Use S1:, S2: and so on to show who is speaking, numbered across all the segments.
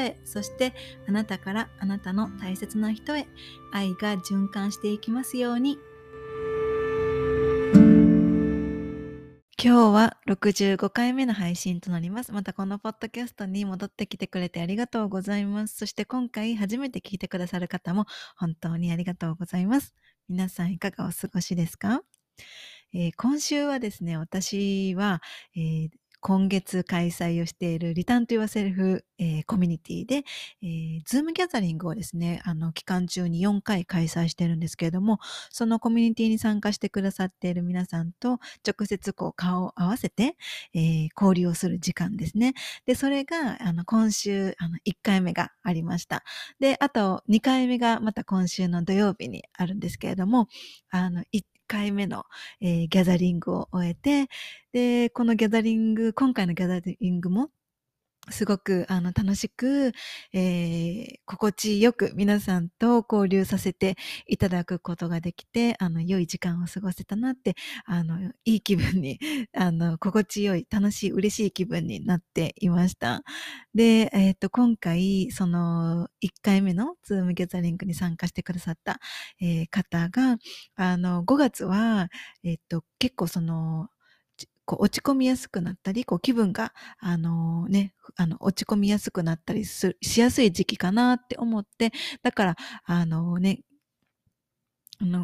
S1: へそしてあなたからあなたの大切な人へ愛が循環していきますように今日は65回目の配信となります。またこのポッドキャストに戻ってきてくれてありがとうございます。そして今回初めて聞いてくださる方も本当にありがとうございます。皆さんいかがお過ごしですか、えー、今週はですね、私は、えー今月開催をしているリターンと言わせる、えー、コミュニティで、えー、ズームギャザリングをですね、あの、期間中に4回開催してるんですけれども、そのコミュニティに参加してくださっている皆さんと直接こう顔を合わせて、えー、交流をする時間ですね。で、それが、あの、今週、あの、1回目がありました。で、あと2回目がまた今週の土曜日にあるんですけれども、あの、回目の、えー、ギャザリングを終えて、で、このギャザリング、今回のギャザリングもすごくあの楽しく、えー、心地よく皆さんと交流させていただくことができて、あの、良い時間を過ごせたなって、あの、いい気分に、あの、心地よい、楽しい、嬉しい気分になっていました。で、えっ、ー、と、今回、その、1回目のズームギャザリングに参加してくださった、えー、方が、あの、5月は、えっ、ー、と、結構その、こう落ち込みやすくなったり、こう気分が、あのね、あの、落ち込みやすくなったりしやすい時期かなって思って、だから、あのね、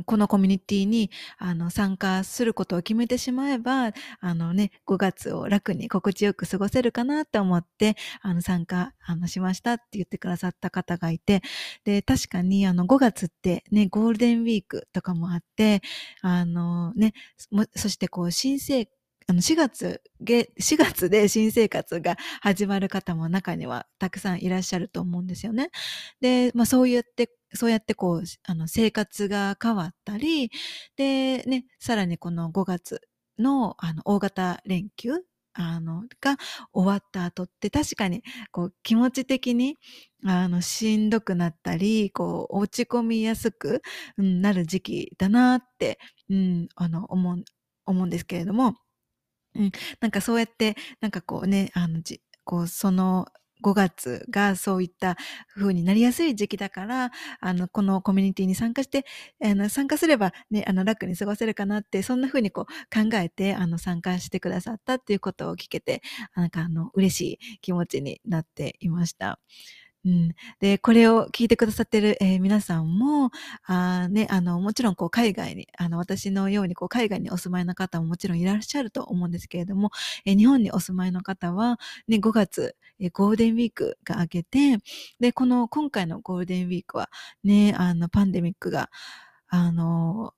S1: このコミュニティに、あの、参加することを決めてしまえば、あのね、5月を楽に心地よく過ごせるかなと思って、あの、参加、あの、しましたって言ってくださった方がいて、で、確かに、あの、5月ってね、ゴールデンウィークとかもあって、あのね、そしてこう、新生あの、4月、4月で新生活が始まる方も中にはたくさんいらっしゃると思うんですよね。で、まあそうやって、そうやってこう、あの、生活が変わったり、で、ね、さらにこの5月の、あの、大型連休あの、が終わった後って確かに、こう、気持ち的に、あの、しんどくなったり、こう、落ち込みやすく、うん、なる時期だなって、うん、あの、思う、思うんですけれども、うん、なんかそうやって、なんかこうね、あの、じこう、その5月がそういった風になりやすい時期だから、あの、このコミュニティに参加して、あの、参加すればね、あの、楽に過ごせるかなって、そんな風にこう考えて、あの、参加してくださったっていうことを聞けて、なんかあの、嬉しい気持ちになっていました。うん。で、これを聞いてくださってる、えー、皆さんも、あね、あの、もちろん、こう、海外に、あの、私のように、こう、海外にお住まいの方ももちろんいらっしゃると思うんですけれども、えー、日本にお住まいの方は、ね、5月、えー、ゴールデンウィークが明けて、で、この、今回のゴールデンウィークは、ね、あの、パンデミックが、あの、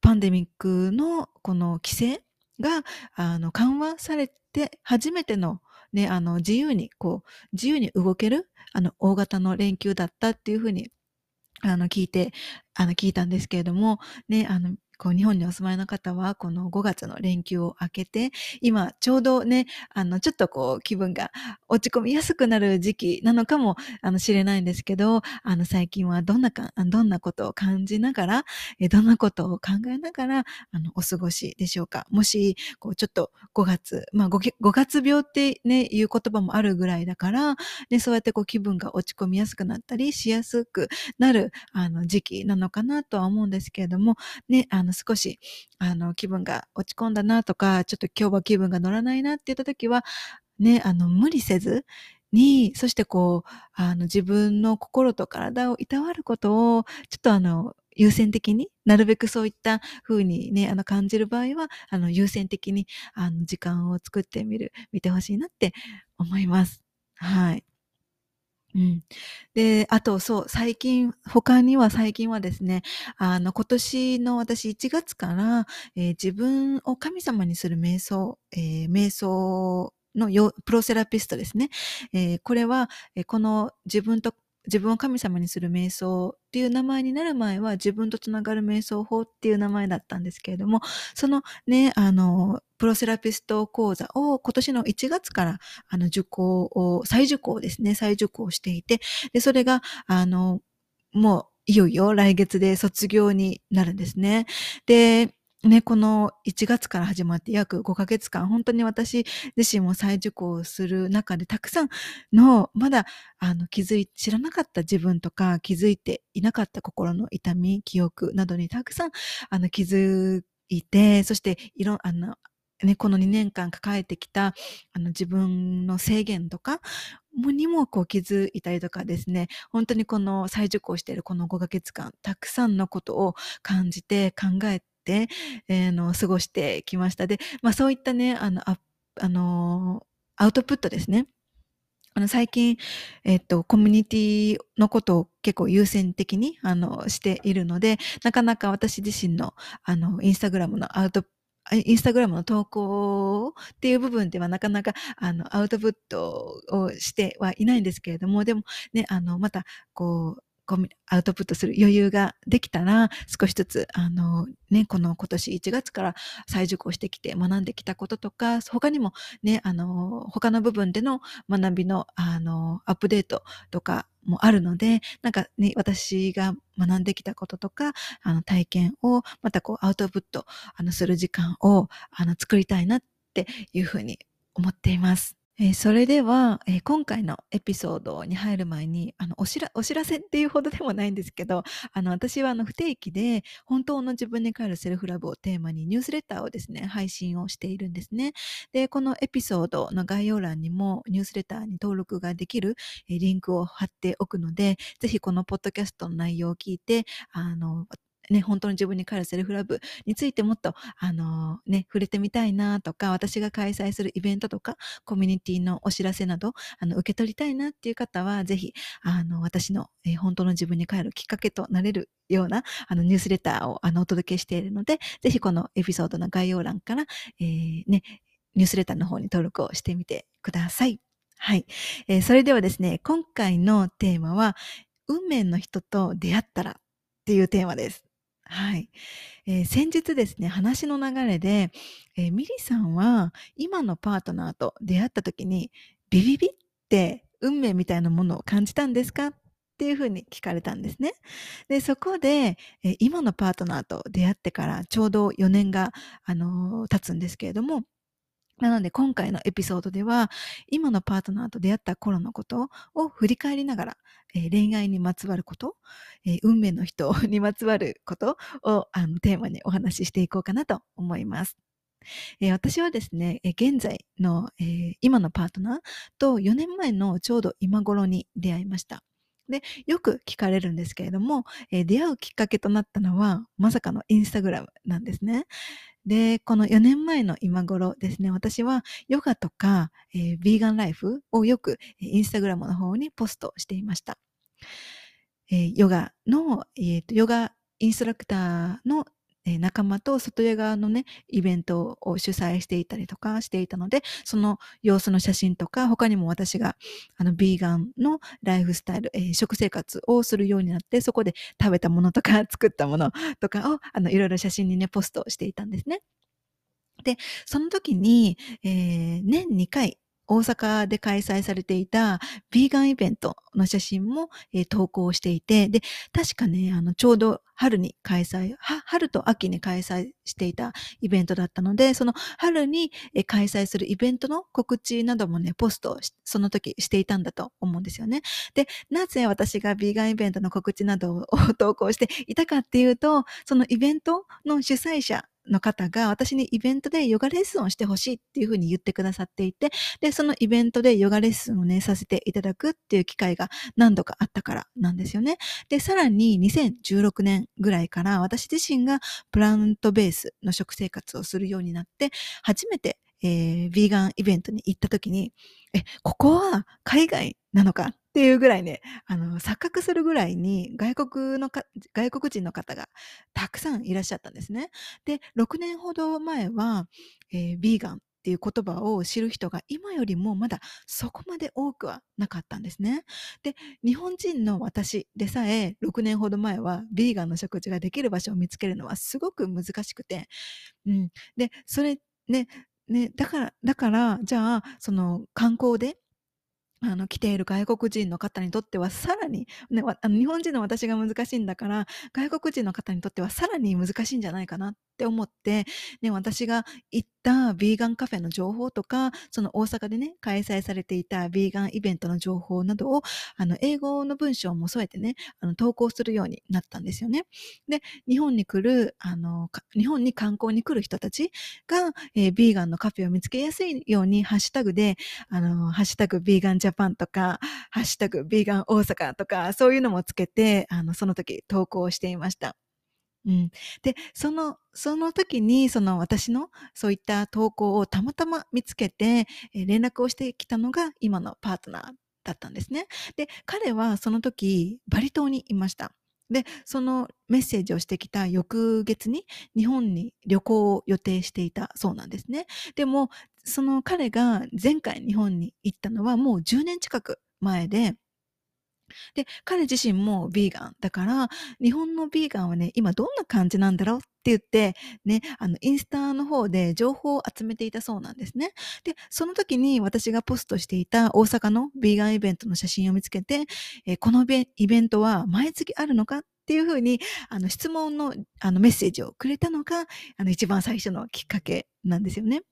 S1: パンデミックの、この規制が、あの、緩和されて、初めての、ね、あの、自由に、こう、自由に動ける、あの、大型の連休だったっていうふうに、あの、聞いて、あの、聞いたんですけれども、ね、あの、こう日本にお住まいの方は、この5月の連休を明けて、今ちょうどね、あの、ちょっとこう気分が落ち込みやすくなる時期なのかも、あの、知れないんですけど、あの、最近はどんなか、どんなことを感じながら、えどんなことを考えながら、あの、お過ごしでしょうか。もし、こう、ちょっと5月、まあ5、5月病ってね、いう言葉もあるぐらいだから、ね、そうやってこう気分が落ち込みやすくなったりしやすくなる、あの、時期なのかなとは思うんですけれども、ね、あの、の、少し、あの、気分が落ち込んだなとか、ちょっと今日は気分が乗らないなって言った時は、ね、あの、無理せずに、そしてこう、あの、自分の心と体をいたわることを、ちょっとあの、優先的になるべくそういった風にね、あの、感じる場合は、あの、優先的に、あの、時間を作ってみる、見てほしいなって思います。はい。うん。で、あと、そう、最近、他には最近はですね、あの、今年の私1月から、えー、自分を神様にする瞑想、えー、瞑想のよプロセラピストですね。えー、これは、えこの自分と自分を神様にする瞑想っていう名前になる前は自分とつながる瞑想法っていう名前だったんですけれども、そのね、あの、プロセラピスト講座を今年の1月からあの受講を、再受講ですね、再受講していて、で、それが、あの、もういよいよ来月で卒業になるんですね。で、ね、この1月から始まって約5ヶ月間、本当に私自身も再受講する中でたくさんの、まだ、あの、気づい、知らなかった自分とか気づいていなかった心の痛み、記憶などにたくさん、あの、気づいて、そして、いろ、あの、ね、この2年間抱えてきた、あの、自分の制限とか、にもこう気づいたりとかですね、本当にこの再受講しているこの5ヶ月間、たくさんのことを感じて考えて、えー、の過ごしてきました。で、まあそういったね、あの、ああのアウトプットですね。あの、最近、えっと、コミュニティのことを結構優先的に、あの、しているので、なかなか私自身の、あの、インスタグラムのアウトインスタグラムの投稿っていう部分ではなかなかあのアウトプットをしてはいないんですけれども、でもね、あの、またこう、アウトプットする余裕ができたら、少しずつ、あの、ね、この今年1月から再受講してきて学んできたこととか、他にもね、あの、他の部分での学びの、あの、アップデートとかもあるので、なんかね、私が学んできたこととか、あの、体験を、またこう、アウトプット、あの、する時間を、あの、作りたいなっていうふうに思っています。えー、それでは、えー、今回のエピソードに入る前に、あの、お知ら、お知らせっていうほどでもないんですけど、あの、私はあの、不定期で、本当の自分に帰るセルフラブをテーマにニュースレターをですね、配信をしているんですね。で、このエピソードの概要欄にも、ニュースレターに登録ができる、えー、リンクを貼っておくので、ぜひこのポッドキャストの内容を聞いて、あの、ね、本当に自分に帰るセルフラブについてもっと、あのー、ね、触れてみたいなとか、私が開催するイベントとか、コミュニティのお知らせなど、あの、受け取りたいなっていう方は、ぜひ、あの、私の、えー、本当の自分に帰るきっかけとなれるような、あの、ニュースレターを、あの、お届けしているので、ぜひこのエピソードの概要欄から、えー、ね、ニュースレターの方に登録をしてみてください。はい。えー、それではですね、今回のテーマは、運命の人と出会ったらっていうテーマです。はい。えー、先日ですね、話の流れで、えー、ミリさんは今のパートナーと出会った時に、ビビビって運命みたいなものを感じたんですか？っていうふうに聞かれたんですね。で、そこで、え、今のパートナーと出会ってからちょうど4年が、あの経つんですけれども、なので今回のエピソードでは今のパートナーと出会った頃のことを振り返りながら、えー、恋愛にまつわること、えー、運命の人にまつわることをあのテーマにお話ししていこうかなと思います。えー、私はですね、え現在の、え今のパートナーと4年前のちょうど今頃に出会いました。で、よく聞かれるんですけれども、え出会うきっかけとなったのは、まさかのインスタグラムなんですね。で、この4年前の今頃ですね、私はヨガとか、えー、ビーガンライフをよくインスタグラムの方にポストしていました。えー、ヨガの、えーと、ヨガインストラクターのえ仲間と外屋側のね、イベントを主催していたりとかしていたので、その様子の写真とか、他にも私が、あの、ビーガンのライフスタイル、えー、食生活をするようになって、そこで食べたものとか、作ったものとかを、あの、いろいろ写真にね、ポストしていたんですね。で、その時に、えー、年2回、大阪で開催されていたビーガンイベントの写真も、えー、投稿していて、で、確かね、あの、ちょうど春に開催、春と秋に開催していたイベントだったので、その春に開催するイベントの告知などもね、ポストをその時していたんだと思うんですよね。で、なぜ私がビーガンイベントの告知などを 投稿していたかっていうと、そのイベントの主催者の方が私にイベントでヨガレッスンをしてほしいっていうふうに言ってくださっていて、で、そのイベントでヨガレッスンをね、させていただくっていう機会が何度かあったからなんですよね。で、さらに2016年ぐらいから私自身がプラントベースの食生活をするようになって、初めてえー、ビーガンイベントに行った時に、え、ここは海外なのかっていうぐらいね、あの、錯覚するぐらいに外国のか、外国人の方がたくさんいらっしゃったんですね。で、6年ほど前は、えー、ビーガンっていう言葉を知る人が今よりもまだそこまで多くはなかったんですね。で、日本人の私でさえ6年ほど前はビーガンの食事ができる場所を見つけるのはすごく難しくて、うん。で、それね、ね、だから、だから、じゃあ、その観光であの、来ている外国人の方にとってはさらに、ね、あの日本人の私が難しいんだから、外国人の方にとってはさらに難しいんじゃないかなって思って、ね、私が行ったビーガンカフェの情報とか、その大阪でね、開催されていたビーガンイベントの情報などを、あの、英語の文章も添えてね、あの、投稿するようになったんですよね。で、日本に来る、あの、日本に観光に来る人たちが、えー、ビーガンのカフェを見つけやすいように、ハッシュタグで、あの、ハッシュタグビーガンジャパンとか、ハッシュタグビーガン大阪とか、そういうのもつけて、あの、その時投稿していました。うん。で、その、その時に、その私のそういった投稿をたまたま見つけて、え連絡をしてきたのが今のパートナーだったんですね。で、彼はその時、バリ島にいました。で、そのメッセージをしてきた翌月に日本に旅行を予定していたそうなんですね。でも、その彼が前回日本に行ったのはもう10年近く前で、で、彼自身もビーガンだから、日本のビーガンはね、今どんな感じなんだろうって言って、ね、あの、インスタの方で情報を集めていたそうなんですね。で、その時に私がポストしていた大阪のビーガンイベントの写真を見つけて、え、このイベントは毎月あるのかっていうふうに、あの、質問の、あの、メッセージをくれたのが、あの、一番最初のきっかけなんですよね。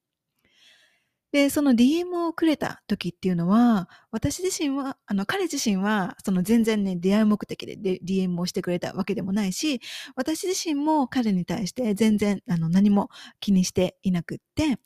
S1: で、その DM をくれた時っていうのは、私自身は、あの、彼自身は、その全然ね、出会い目的で DM をしてくれたわけでもないし、私自身も彼に対して全然、あの、何も気にしていなくって、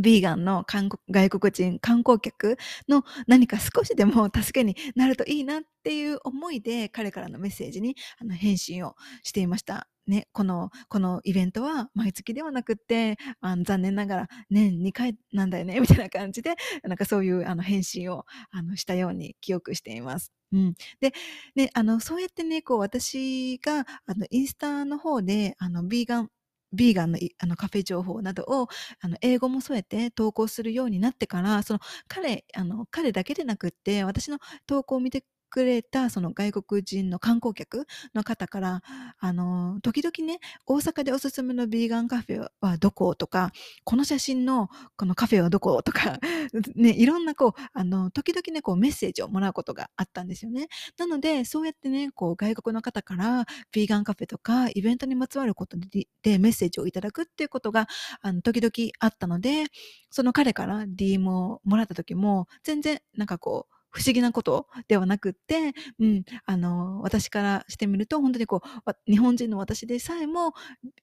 S1: ビーガンの韓国外国人観光客の何か少しでも助けになるといいなっていう思いで彼からのメッセージにあの返信をしていました。ね、この、このイベントは毎月ではなくって、あの残念ながら年2回なんだよね、みたいな感じで、なんかそういうあの返信をあのしたように記憶しています。うん。で、ね、あの、そうやってね、こう私が、あの、インスタの方で、あの、ビーガンビーガンのあのカフェ情報などをあの英語も添えて投稿するようになってから、その彼、あの彼だけでなくって、私の投稿を見てくれたその外国人の観光客の方から、あの、時々ね、大阪でおすすめのビーガンカフェはどことか、この写真のこのカフェはどことか、ね、いろんなこう、あの、時々ね、こうメッセージをもらうことがあったんですよね。なので、そうやってね、こう外国の方からビーガンカフェとかイベントにまつわることででメッセージをいただくっていうことが、あの、時々あったので、その彼から DM をもらった時も、全然なんかこう、不思議なことではなくって、うん、あの、私からしてみると、本当にこう、日本人の私でさえも、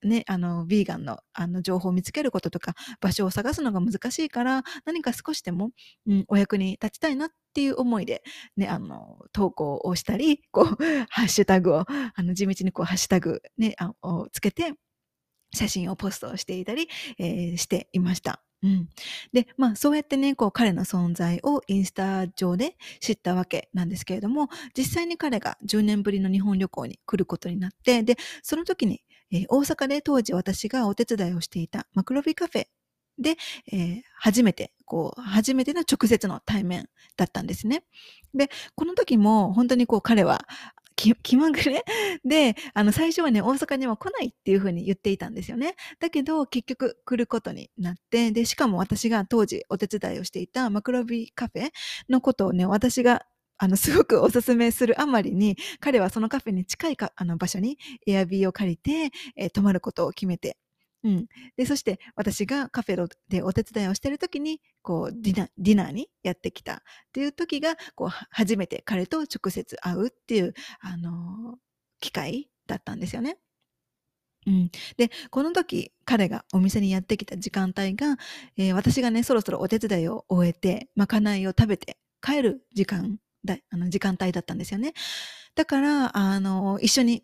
S1: ね、あの、ヴィーガンの、あの、情報を見つけることとか、場所を探すのが難しいから、何か少しでも、うん、お役に立ちたいなっていう思いで、ね、あの、投稿をしたり、こう、ハッシュタグを、あの、地道にこう、ハッシュタグ、ね、あをつけて、写真をポストしていたり、えー、していました。うん。で、まあ、そうやってね、こう、彼の存在をインスタ上で知ったわけなんですけれども、実際に彼が10年ぶりの日本旅行に来ることになって、で、その時に、えー、大阪で当時私がお手伝いをしていたマクロビカフェで、えー、初めて、こう、初めての直接の対面だったんですね。で、この時も本当にこう彼は、気 気まぐれ？で、あの、最初はね、大阪には来ないっていうふうに言っていたんですよね。だけど、結局来ることになって、で、しかも私が当時お手伝いをしていたマクロビカフェのことをね、私があの、すごくおすすめするあまりに、彼はそのカフェに近いかあの場所にエアビーを借りて、えー、泊まることを決めてうん。で、そして私がカフェでお手伝いをしてる時に、こう、ディナー、ディナーにやってきたっていう時が、こう、初めて彼と直接会うっていう、あの、機会だったんですよね。うん。で、この時、彼がお店にやってきた時間帯が、えー、私がね、そろそろお手伝いを終えて、まかないを食べて帰る時間だ、あの、時間帯だったんですよね。だから、あの、一緒に、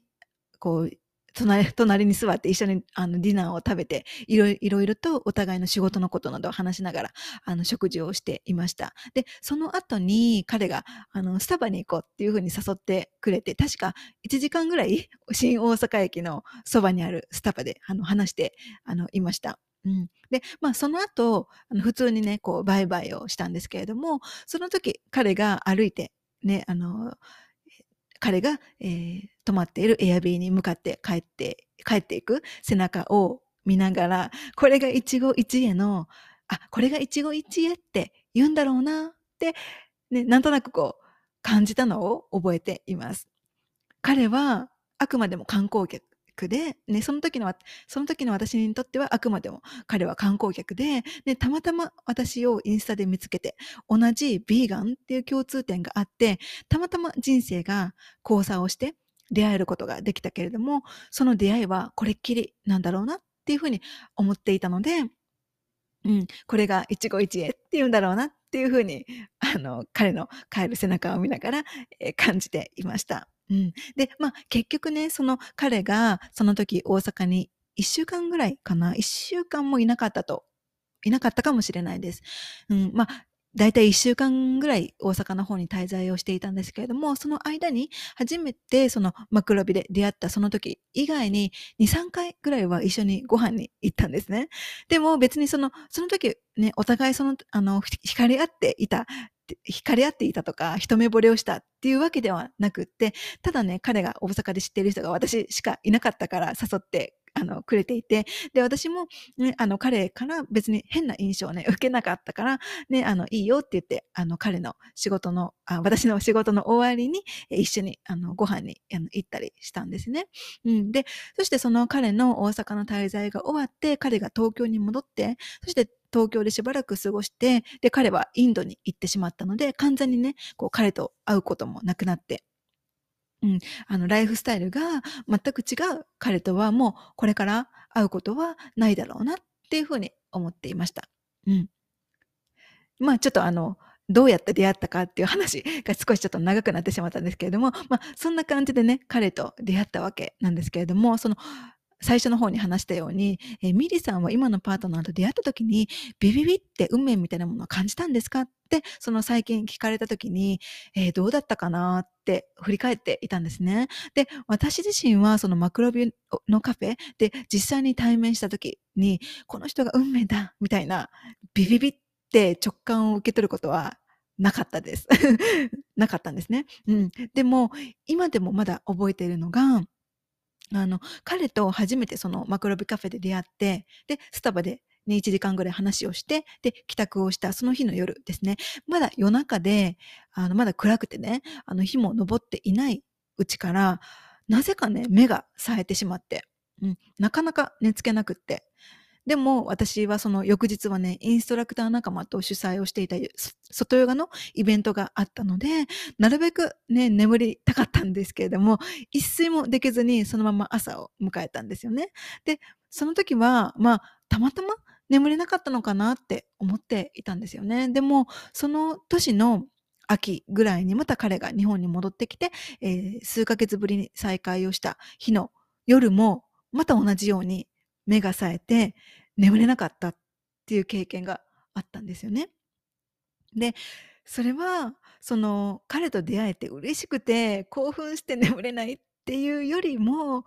S1: こう、隣、隣に座って一緒にあのディナーを食べて、いろいろいろとお互いの仕事のことなどを話しながら、あの、食事をしていました。で、その後に彼が、あの、スタバに行こうっていうふうに誘ってくれて、確か1時間ぐらい 新大阪駅のそばにあるスタバで、あの、話して、あの、いました。うん。で、まあその後、あの普通にね、こうバイバイをしたんですけれども、その時彼が歩いて、ね、あの、彼が、えー、泊まっているエアビーに向かって帰って、帰っていく背中を見ながら、これが一期一会の、あ、これが一期一会って言うんだろうなって、ね、なんとなくこう感じたのを覚えています。彼はあくまでも観光客で、ね、その時の、その時の私にとってはあくまでも彼は観光客で、で、たまたま私をインスタで見つけて、同じビーガンっていう共通点があって、たまたま人生が交差をして出会えることができたけれども、その出会いはこれっきりなんだろうなっていうふうに思っていたので、うん、これが一期一会っていうんだろうなっていうふうに、あの、彼の帰る背中を見ながら、えー、感じていました。うん。で、まあ、結局ね、その彼がその時大阪に1週間ぐらいかな、1週間もいなかったと、いなかったかもしれないです。うん、まあ、だいたい1週間ぐらい大阪の方に滞在をしていたんですけれども、その間に初めてそのマクロビで出会ったその時以外に2、3回ぐらいは一緒にご飯に行ったんですね。でも別にその、その時ね、お互いその、あの、惹かれ合っていた惹かれ合っていたとか、一目惚れをしたっていうわけではなくって、ただね、彼が大阪で知っている人が私しかいなかったから誘ってあの、くれていて、で、私も、ね、あの、彼から別に変な印象をね、受けなかったから、ね、あの、いいよって言って、あの、彼の仕事の、あ私の仕事の終わりに、一緒に、あの、ご飯にあの行ったりしたんですね。うん。で、そしてその彼の大阪の滞在が終わって、彼が東京に戻って、そして東京でしばらく過ごして、で、彼はインドに行ってしまったので、完全にね、こう、彼と会うこともなくなって、うん、あの、ライフスタイルが全く違う彼とはもうこれから会うことはないだろうなっていうふうに思っていました。うん。まあちょっとあの、どうやって出会ったかっていう話が少しちょっと長くなってしまったんですけれども、まあそんな感じでね、彼と出会ったわけなんですけれども、その最初の方に話したように、えー、ミリさんは今のパートナーと出会った時に、ビビビって運命みたいなものを感じたんですかって、その最近聞かれた時に、えー、どうだったかなって振り返っていたんですね。で、私自身はそのマクロビューのカフェで実際に対面した時に、この人が運命だみたいな、ビビビって直感を受け取ることはなかったです。なかったんですね。うん。でも、今でもまだ覚えているのが、あの、彼と初めてそのマクロビカフェで出会って、で、スタバでね、1時間ぐらい話をして、で、帰宅をしたその日の夜ですね。まだ夜中で、あの、まだ暗くてね、あの、日も昇っていないうちから、なぜかね、目が冴えてしまって、うん、なかなか寝つけなくって、でも私はその翌日はね、インストラクター仲間と主催をしていた外ヨガのイベントがあったので、なるべくね、眠りたかったんですけれども、一睡もできずにそのまま朝を迎えたんですよね。で、その時は、まあ、たまたま眠れなかったのかなって思っていたんですよね。でも、その年の秋ぐらいにまた彼が日本に戻ってきて、えー、数ヶ月ぶりに再会をした日の夜も、また同じように目が冴えて眠れなかったっていう経験があったんですよね。で、それは、その、彼と出会えて嬉しくて興奮して眠れないっていうよりも、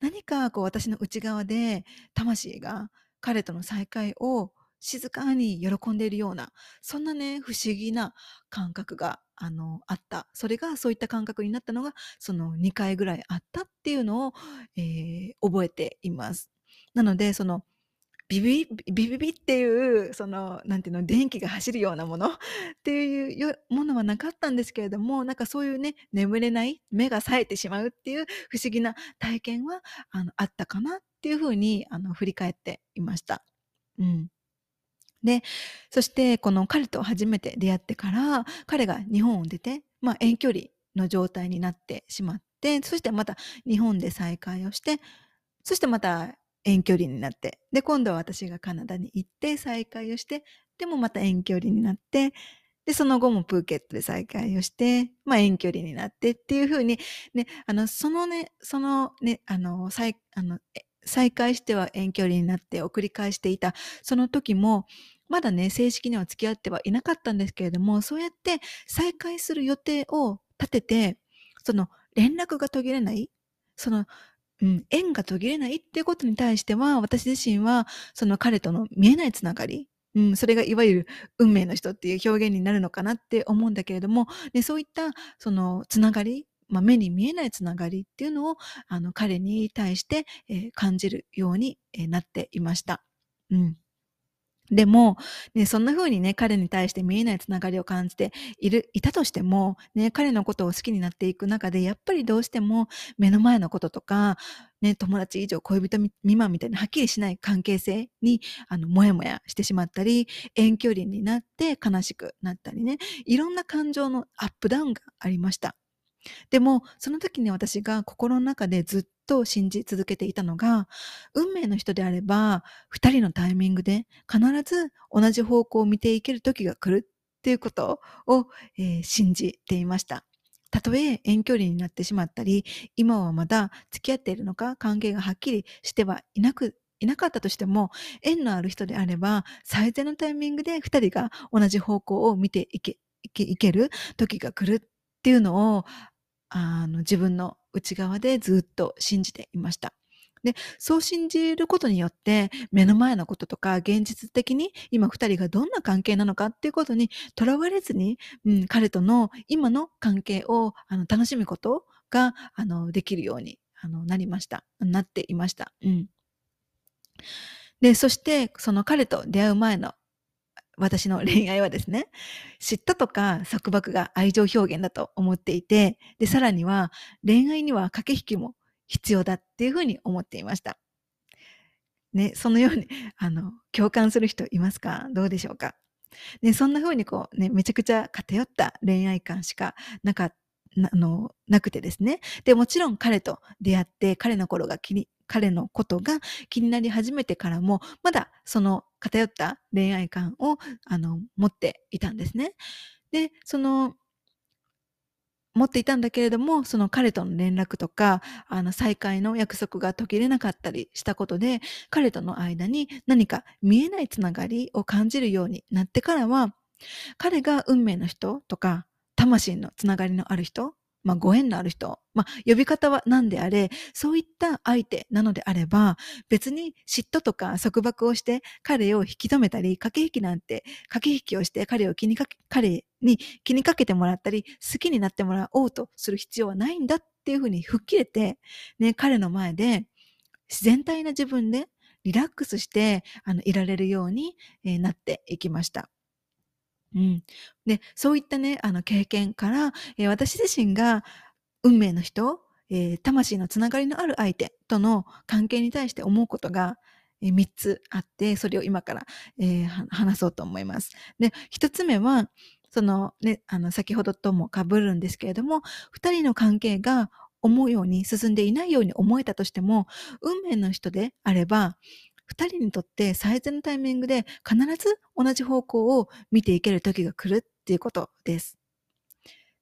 S1: 何かこう私の内側で魂が彼との再会を静かに喜んでいるような、そんなね、不思議な感覚が、あの、あった。それがそういった感覚になったのが、その2回ぐらいあったっていうのを、えー、覚えています。なので、その、ビビビビビっていう、その、なんていうの、電気が走るようなもの？っていうものはなかったんですけれども、なんかそういうね、眠れない、目が冴えてしまうっていう不思議な体験は、あの、あったかなっていうふうに、あの、振り返っていました。うん。で、そしてこの彼と初めて出会ってから、彼が日本を出て、まあ遠距離の状態になってしまって、そしてまた日本で再会をして、そしてまた遠距離になって、で、今度は私がカナダに行って再会をして、でもまた遠距離になって、で、その後もプーケットで再会をして、まあ遠距離になってっていうふうに、ね、あの、そのね、そのね、あの、再、あの、再会しては遠距離になってを繰り返していた、その時も、まだね、正式には付き合ってはいなかったんですけれども、そうやって再会する予定を立てて、その連絡が途切れない、そのうん、縁が途切れないっていうことに対しては、私自身は、その彼との見えないつながり、うん、それがいわゆる運命の人っていう表現になるのかなって思うんだけれども、ねそういったそのつながり、まあ、目に見えないつながりっていうのをあの彼に対して、えー、感じるように、えー、なっていました。うんでも、ね、そんな風にね、彼に対して見えないつながりを感じている、いたとしても、ね、彼のことを好きになっていく中で、やっぱりどうしても目の前のこととか、ね、友達以上恋人未満みたいなはっきりしない関係性に、あの、もやもやしてしまったり、遠距離になって悲しくなったりね、いろんな感情のアップダウンがありました。でも、その時に私が心の中でずっと信じ続けていたのが、運命の人であれば、二人のタイミングで必ず同じ方向を見ていける時が来るっていうことを、えー、信じていました。たとえ遠距離になってしまったり、今はまだ付き合っているのか、関係がはっきりしてはいなくいなかったとしても、縁のある人であれば、最善のタイミングで二人が同じ方向を見て、いけいける時が来るっていうのを、あの、自分の内側でずっと信じていました。で、そう信じることによって、目の前のこととか、現実的に今二人がどんな関係なのかっていうことにとらわれずに、うん、彼との今の関係をあの楽しむことがあのできるようにあのなりました。なっていました。うん。で、そして、その彼と出会う前の私の恋愛はですね、嫉妬とか束縛が愛情表現だと思っていて、で、さらには恋愛には駆け引きも必要だっていうふうに思っていました。ね、そのように、あの、共感する人いますか？どうでしょうか？ね、そんな風にこうね、めちゃくちゃ偏った恋愛観しかなかなのなくてですね。で、もちろん彼と出会って、彼の頃が気に、彼のことが気になり始めてからも、まだその偏った恋愛観をあの持っていたんですね。で、その持っていたんだけれども、その彼との連絡とか、あの再会の約束が途切れなかったりしたことで、彼との間に何か見えないつながりを感じるようになってからは、彼が運命の人とか、魂のつながりのある人まあ、ご縁のある人、まあ、呼び方は何であれ、そういった相手なのであれば、別に嫉妬とか束縛をして彼を引き止めたり、駆け引きなんて、駆け引きをして彼を気にかけ、彼に気にかけてもらったり、好きになってもらおうとする必要はないんだっていうふうに吹っ切れて、ね、彼の前で自然体な自分でリラックスして、あの、いられるように、えー、なっていきました。うん。で、そういったね、あの経験から、えー、私自身が運命の人、えー、魂のつながりのある相手との関係に対して思うことが、えー、3つあって、それを今から、えー、話そうと思います。で、1つ目は、そのね、あの、先ほどとも被るんですけれども、2人の関係が思うように進んでいないように思えたとしても、運命の人であれば、二人にとって最善のタイミングで必ず同じ方向を見ていける時が来るっていうことです。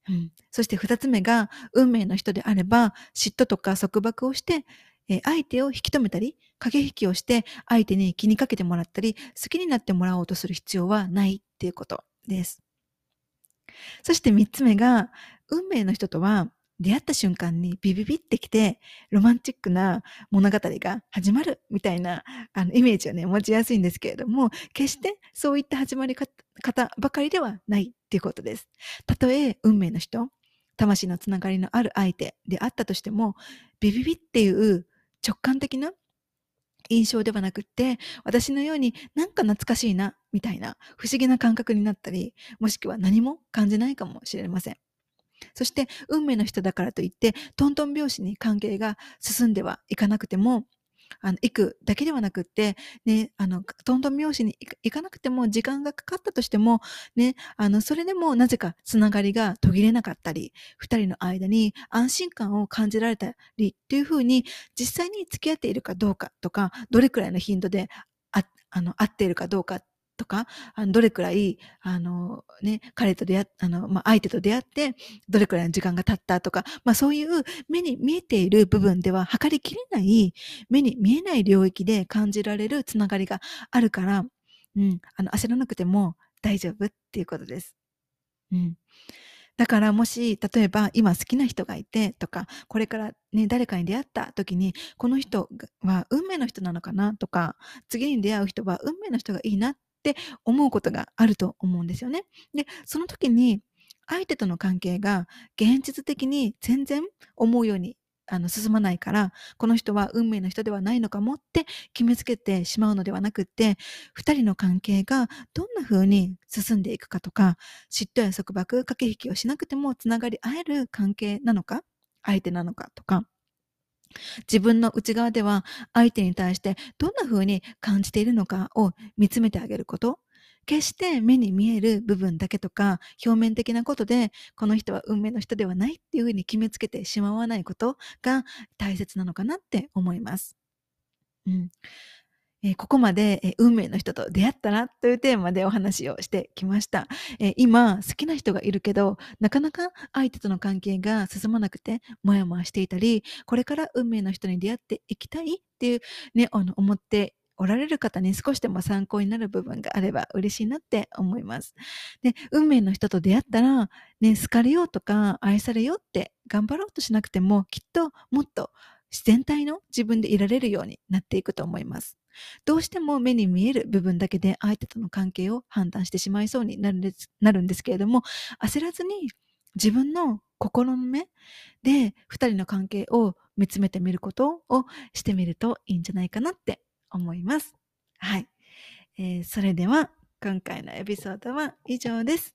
S1: うん、そして二つ目が、運命の人であれば、嫉妬とか束縛をして、え相手を引き止めたり、駆け引きをして相手に気にかけてもらったり、好きになってもらおうとする必要はないっていうことです。そして三つ目が、運命の人とは出会った瞬間にビビビってきて、ロマンチックな物語が始まるみたいなあのイメージをね、持ちやすいんですけれども、決してそういった始まり方ばかりではないっていうことです。たとえ運命の人、魂のつながりのある相手であったとしても、ビビビっていう直感的な印象ではなくって、私のようになんか懐かしいな、みたいな不思議な感覚になったり、もしくは何も感じないかもしれません。そして運命の人だからといってトントン拍子に関係が進んではいかなくてもあの行くだけではなくって、ね、あのトントン拍子に行かなくても時間がかかったとしても、ね、あのそれでもなぜかつながりが途切れなかったり2人の間に安心感を感じられたりっていうふうに実際に付き合っているかどうかとかどれくらいの頻度でああの合っているかどうかとか、あのどれくらい、あのね、彼と出会、あの、まあ、相手と出会って、どれくらいの時間が経ったとか、まあ、そういう目に見えている部分では測りきれない、目に見えない領域で感じられるつながりがあるから、うん、あの、焦らなくても大丈夫っていうことです。うん。だからもし、例えば今好きな人がいてとか、これからね、誰かに出会った時に、この人は運命の人なのかなとか、次に出会う人は運命の人がいいなっって思うことがあると思うんですよね。で、その時に相手との関係が現実的に全然思うようにあの進まないからこの人は運命の人ではないのかもって決めつけてしまうのではなくって2人の関係がどんな風に進んでいくかとか嫉妬や束縛駆け引きをしなくてもつながり合える関係なのか相手なのかとか自分の内側では相手に対してどんな風に感じているのかを見つめてあげること決して目に見える部分だけとか表面的なことでこの人は運命の人ではないっていうふうに決めつけてしまわないことが大切なのかなって思います。うんえ、ここまで、え、運命の人と出会ったなというテーマでお話をしてきました、え、今好きな人がいるけどなかなか相手との関係が進まなくてもやもやしていたりこれから運命の人に出会っていきたいっていうねあの思っておられる方に少しでも参考になる部分があれば嬉しいなって思います。で、運命の人と出会ったら、ね、好かれようとか愛されようって頑張ろうとしなくても、きっともっと自然体の自分でいられるようになっていくと思います。どうしても目に見える部分だけで相手との関係を判断してしまいそうになるんですなるんですけれども、焦らずに自分の心の目で2人の関係を見つめてみることをしてみるといいんじゃないかなって思います。はい。えー、それでは今回のエピソードは以上です。